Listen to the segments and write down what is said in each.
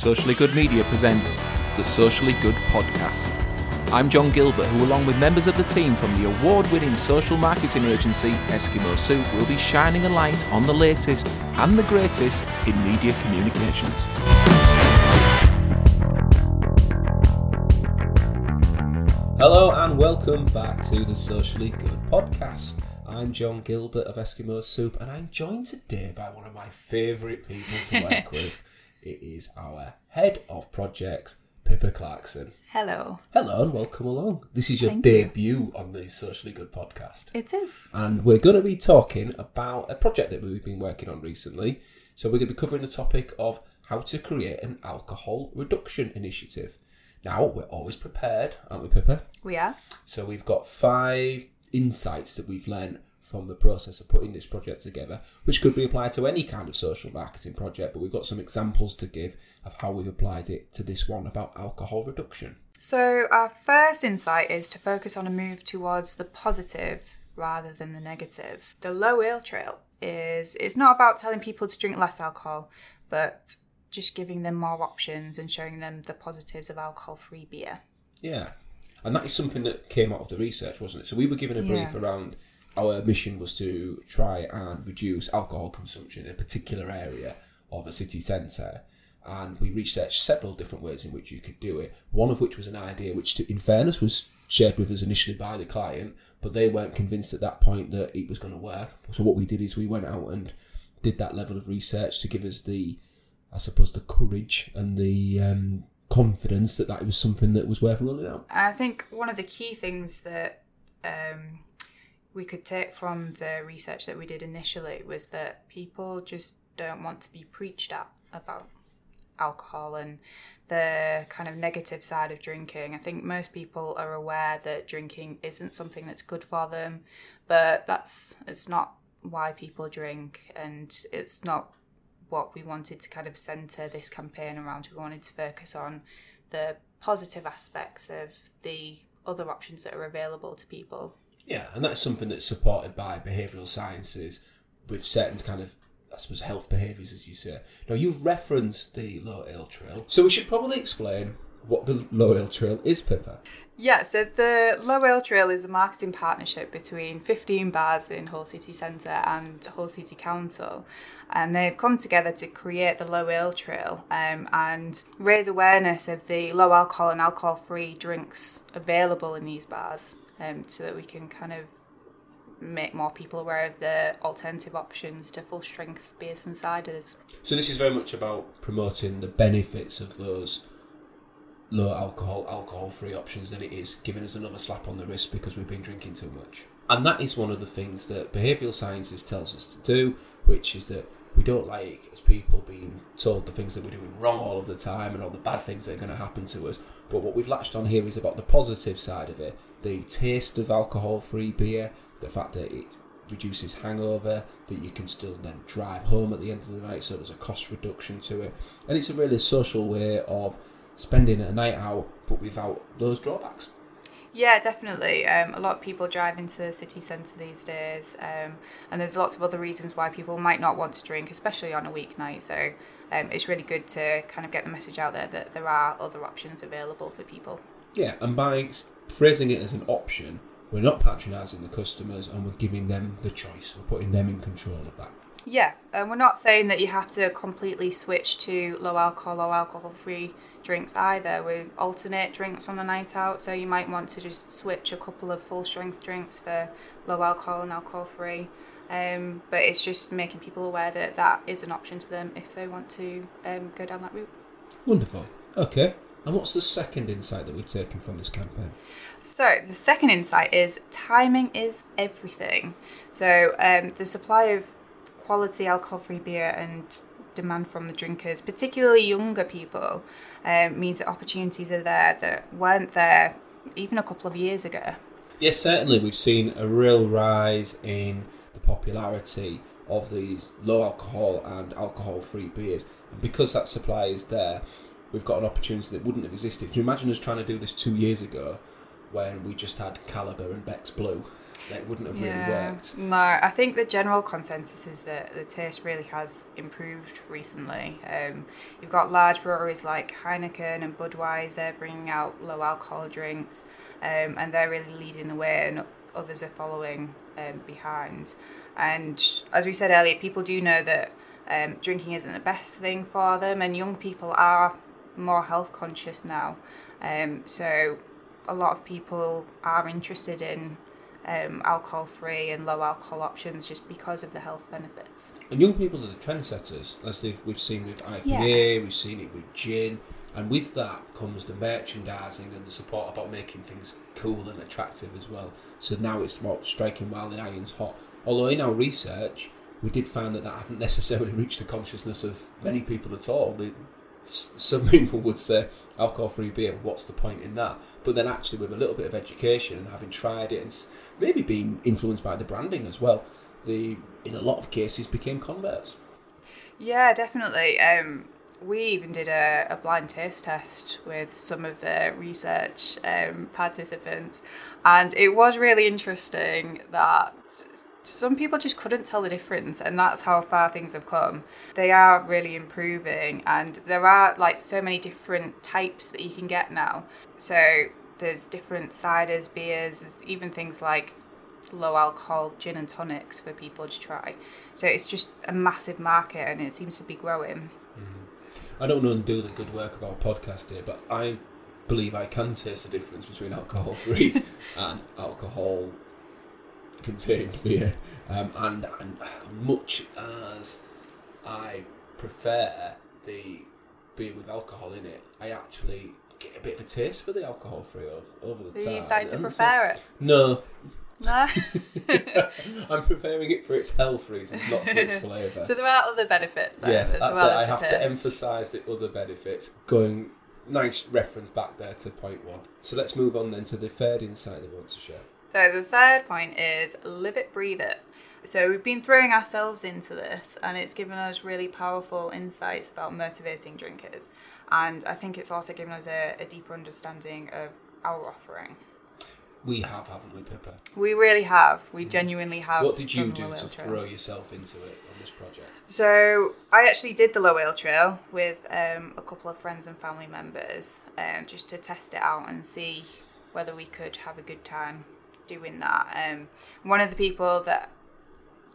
Socially Good Media presents the Socially Good Podcast. I'm John Gilbert, who, along with members of the team from the award winning social marketing agency Eskimo Soup, will be shining a light on the latest and the greatest in media communications. Hello, and welcome back to the Socially Good Podcast. I'm John Gilbert of Eskimo Soup, and I'm joined today by one of my favourite people to work with. It is our head of projects, Pippa Clarkson. Hello. Hello and welcome along. This is your Thank you. debut on the Socially Good podcast. It is. And we're going to be talking about a project that we've been working on recently. So we're going to be covering the topic of how to create an alcohol reduction initiative. Now, we're always prepared, aren't we, Pippa? We are. So we've got five insights that we've learned from the process of putting this project together, which could be applied to any kind of social marketing project, but we've got some examples to give of how we've applied it to this one about alcohol reduction. So, our first insight is to focus on a move towards the positive rather than the negative. The low ale trail is it's not about telling people to drink less alcohol, but just giving them more options and showing them the positives of alcohol-free beer. Yeah. And that is something that came out of the research, wasn't it? So we were given a brief Yeah. around our mission was to try and reduce alcohol consumption in a particular area of a city centre. And we researched several different ways in which you could do it. One of which was an idea which, in fairness, was shared with us initially by the client, but they weren't convinced at that point that it was going to work. So what we did is we went out and did that level of research to give us the, I suppose, the courage and the um, confidence that that was something that was worth rolling out. I think one of the key things that um, we could take from the research that we did initially was that people just don't want to be preached at about alcohol and the kind of negative side of drinking. I think most people are aware that drinking isn't something that's good for them, but that's it's not why people drink and it's not what we wanted to kind of center this campaign around. We wanted to focus on the positive aspects of the other options that are available to people. Yeah, and that's something that's supported by behavioural sciences with certain kind of, I suppose, health behaviours, as you say. Now, you've referenced the low ale trail, so we should probably explain what the low ale trail is, Pippa. Yeah, so the Low Ale Trail is a marketing partnership between 15 bars in Hull City Centre and Hull City Council. And they've come together to create the Low Ale Trail um, and raise awareness of the low alcohol and alcohol free drinks available in these bars um, so that we can kind of make more people aware of the alternative options to full strength beers and ciders. So this is very much about promoting the benefits of those low alcohol, alcohol free options than it is giving us another slap on the wrist because we've been drinking too much. And that is one of the things that behavioural sciences tells us to do, which is that we don't like as people being told the things that we're doing wrong all of the time and all the bad things that are going to happen to us. But what we've latched on here is about the positive side of it, the taste of alcohol free beer, the fact that it reduces hangover, that you can still then drive home at the end of the night, so there's a cost reduction to it. And it's a really social way of spending a night out, but without those drawbacks. Yeah, definitely. Um, a lot of people drive into the city centre these days, um, and there's lots of other reasons why people might not want to drink, especially on a weeknight. So um, it's really good to kind of get the message out there that there are other options available for people. Yeah, and by phrasing it as an option, we're not patronising the customers and we're giving them the choice. We're putting them in control of that. Yeah, and we're not saying that you have to completely switch to low alcohol, low alcohol free drinks either. We alternate drinks on the night out, so you might want to just switch a couple of full strength drinks for low alcohol and alcohol free. Um, but it's just making people aware that that is an option to them if they want to um, go down that route. Wonderful. Okay. And what's the second insight that we've taken from this campaign? So the second insight is timing is everything. So um, the supply of quality alcohol-free beer and demand from the drinkers, particularly younger people, um, means that opportunities are there that weren't there even a couple of years ago. Yes, certainly we've seen a real rise in the popularity of these low alcohol and alcohol free beers. And because that supply is there, we've got an opportunity that wouldn't have existed. Can you imagine us trying to do this two years ago when we just had Kaliber and Beck's Blue? That wouldn't have really worked. No, I think the general consensus is that the taste really has improved recently. Um, you've got large breweries like Heineken and Budweiser bringing out low alcohol drinks, um, and they're really leading the way, and others are following um, behind. And as we said earlier, people do know that um, drinking isn't the best thing for them, and young people are more health conscious now. Um, so a lot of people are interested in um, alcohol free and low alcohol options just because of the health benefits. And young people are the trendsetters, as they've, we've seen with IPA, yeah. we've seen it with gin, and with that comes the merchandising and the support about making things cool and attractive as well. So now it's about striking while the iron's hot. Although in our research, we did find that that hadn't necessarily reached the consciousness of many people at all. The, some people would say alcohol-free beer. What's the point in that? But then, actually, with a little bit of education and having tried it, and maybe being influenced by the branding as well, the in a lot of cases became converts. Yeah, definitely. Um, we even did a, a blind taste test with some of the research um, participants, and it was really interesting that some people just couldn't tell the difference and that's how far things have come. They are really improving and there are like so many different types that you can get now. So there's different ciders beers there's even things like low alcohol gin and tonics for people to try. So it's just a massive market and it seems to be growing. Mm-hmm. i don't know and do the good work of our podcast here but i believe i can taste the difference between alcohol free and alcohol contained beer, um, and, and much as I prefer the beer with alcohol in it, I actually get a bit of a taste for the alcohol free over, over the Are time. you starting to prefer it? No. No. I'm preferring it for its health reasons, not for its flavour. So there are other benefits. Then, yes, that's it. I have to emphasise the other benefits. Going nice reference back there to point one. So let's move on then to the third insight we want to share. So the third point is live it, breathe it. So we've been throwing ourselves into this and it's given us really powerful insights about motivating drinkers. And I think it's also given us a, a deeper understanding of our offering. We have, haven't we, Pippa? We really have. We mm. genuinely have. What did you do to trail. throw yourself into it on this project? So I actually did the Low Ale Trail with um, a couple of friends and family members um, just to test it out and see whether we could have a good time doing that. Um, one of the people that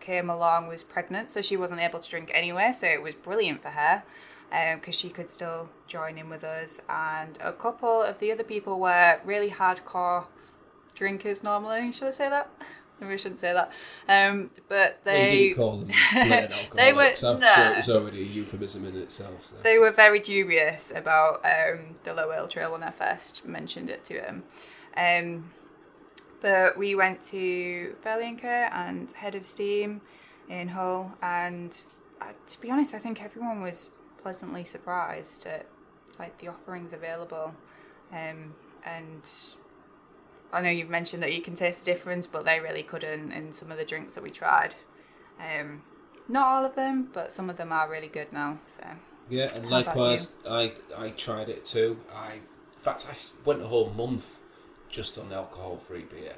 came along was pregnant, so she wasn't able to drink anyway. So it was brilliant for her because um, she could still join in with us. And a couple of the other people were really hardcore drinkers normally. Should I say that? Maybe we shouldn't say that. Um, but they well, call them they were I'm sure it's already a euphemism in itself. So. They were very dubious about um, the low ale trail when I first mentioned it to them. Um, but we went to Furley and Head of Steam in Hull, and uh, to be honest, I think everyone was pleasantly surprised at like the offerings available. Um, and I know you've mentioned that you can taste the difference, but they really couldn't in some of the drinks that we tried. Um, not all of them, but some of them are really good now. So yeah, and How likewise, I I tried it too. I in fact I went a whole month just on alcohol free beer.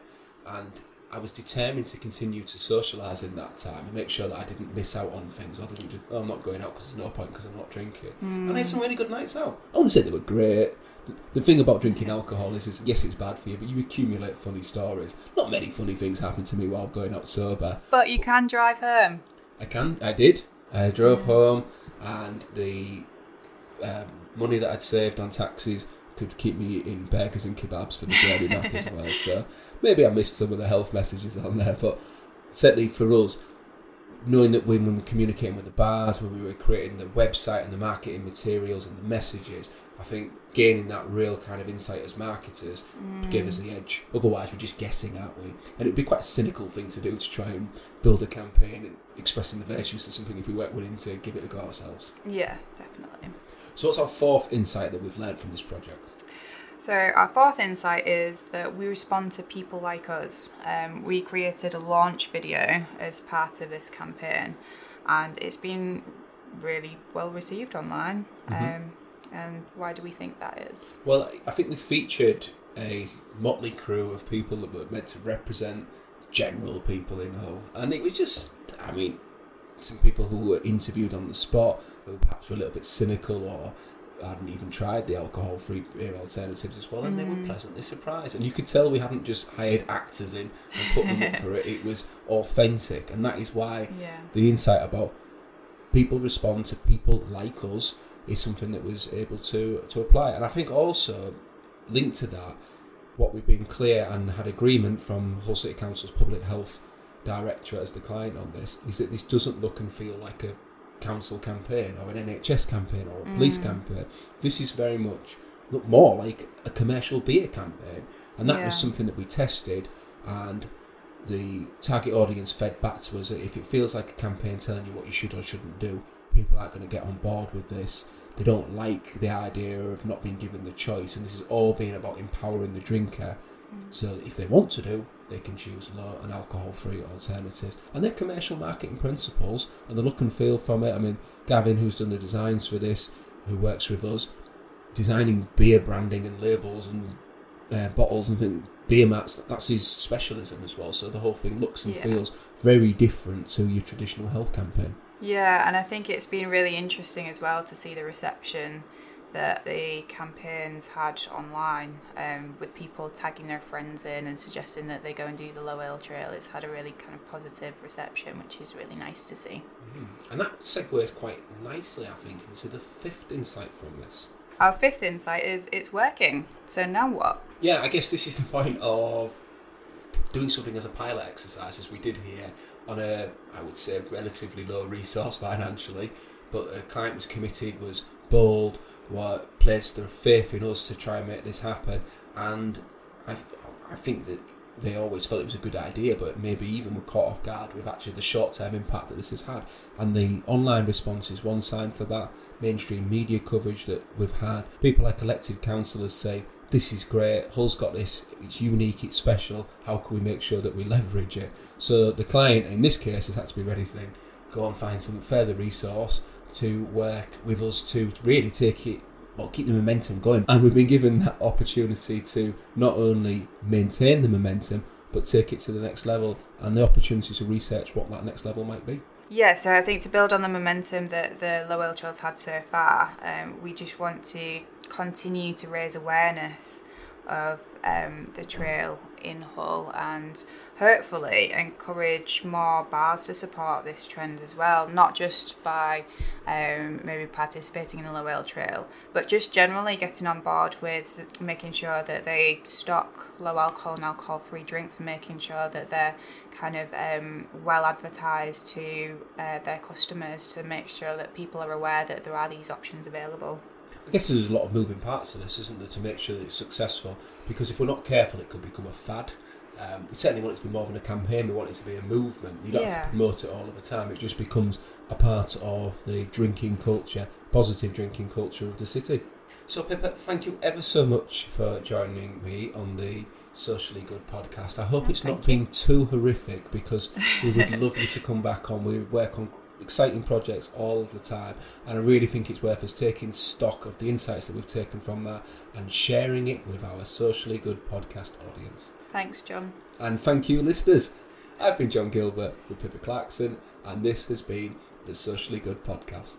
And I was determined to continue to socialise in that time and make sure that I didn't miss out on things. I didn't. Oh, I'm not going out because there's no point because I'm not drinking. Mm. And I had some really good nights out. I wouldn't say they were great. The, the thing about drinking alcohol is, is, yes, it's bad for you, but you accumulate funny stories. Not many funny things happen to me while going out sober. But you can drive home. I can. I did. I drove home, and the um, money that I'd saved on taxis could keep me in burgers and kebabs for the journey back as well. So maybe I missed some of the health messages on there, but certainly for us, knowing that when we were communicating with the bars, when we were creating the website and the marketing materials and the messages, I think gaining that real kind of insight as marketers mm. gave us the edge. Otherwise, we're just guessing, aren't we? And it'd be quite a cynical thing to do to try and build a campaign and expressing the virtues of something if we weren't willing to give it a go ourselves. Yeah, definitely. So, what's our fourth insight that we've learned from this project? So, our fourth insight is that we respond to people like us. Um, we created a launch video as part of this campaign, and it's been really well received online. Mm-hmm. Um, and why do we think that is? Well, I think we featured a motley crew of people that were meant to represent general people in Hull, and it was just, I mean, some people who were interviewed on the spot who perhaps were a little bit cynical or hadn't even tried the alcohol-free beer alternatives as well, and they were mm. pleasantly surprised. And you could tell we hadn't just hired actors in and put them up for it; it was authentic, and that is why Yeah. the insight about people respond to people like us is something that was able to to apply. And I think also linked to that, what we've been clear and had agreement from Hull City Council's public health director as the client on this is that this doesn't look and feel like a council campaign or an NHS campaign or a police mm. campaign. This is very much look more like a commercial beer campaign, and that Yeah. was something that we tested and the target audience fed back to us that if it feels like a campaign telling you what you should or shouldn't do, people aren't going to get on board with this. They don't like the idea of not being given the choice, and this is all being about empowering the drinker. So if they want to do, they can choose low and alcohol-free alternatives, and they're commercial marketing principles, and the look and feel from it. I mean, Gavin, who's done the designs for this, who works with us, designing beer branding and labels and uh, bottles and things, beer mats. That's his specialism as well. So the whole thing looks and Yeah. feels very different to your traditional health campaign. Yeah, and I think it's been really interesting as well to see the reception that the campaigns had online um, with people tagging their friends in and suggesting that they go and do the Low Ale Trail. It's had a really kind of positive reception, which is really nice to see. And that segues quite nicely, I think, into the fifth insight from this. Our fifth insight is it's working. So now what? Yeah, I guess this is the point of doing something as a pilot exercise, as we did here, on a, I would say, relatively low resource financially, but a client was committed, was bold, were placed their faith in us to try and make this happen, and I, I think that they always felt it was a good idea, but maybe even were caught off guard with actually the short-term impact that this has had, and the online response is one sign for that. Mainstream media coverage that we've had, people like elected councillors saying this is great. Hull's got this. It's unique. It's special. How can we make sure that we leverage it? So the client, in this case, has had to be ready to then go and find some further resource to work with us to really take it, well, keep the momentum going. And we've been given that opportunity to not only maintain the momentum, but take it to the next level and the opportunity to research what that next level might be. Yeah, so I think to build on the momentum that the Low Trail's had so far, um, we just want to continue to raise awareness of um, the trail in Hull and hopefully encourage more bars to support this trend as well, not just by um, maybe participating in the low ale trail, but just generally getting on board with making sure that they stock low alcohol and alcohol free drinks and making sure that they're kind of um, well advertised to uh, their customers to make sure that people are aware that there are these options available. I guess there's a lot of moving parts to this, isn't there, to make sure that it's successful? Because if we're not careful, it could become a fad. Um, we certainly want it to be more than a campaign. We want it to be a movement. You don't have Yeah. to promote it all of the time. It just becomes a part of the drinking culture, positive drinking culture of the city. So, Pippa, thank you ever so much for joining me on the Socially Good podcast. I hope Oh, it's not you. been too horrific because we would love you to come back on. We work on exciting projects all of the time, and I really think it's worth us taking stock of the insights that we've taken from that and sharing it with our Socially Good podcast audience. Thanks, John. And thank you, listeners. I've been John Gilbert with Pippa Clarkson, and this has been the Socially Good podcast.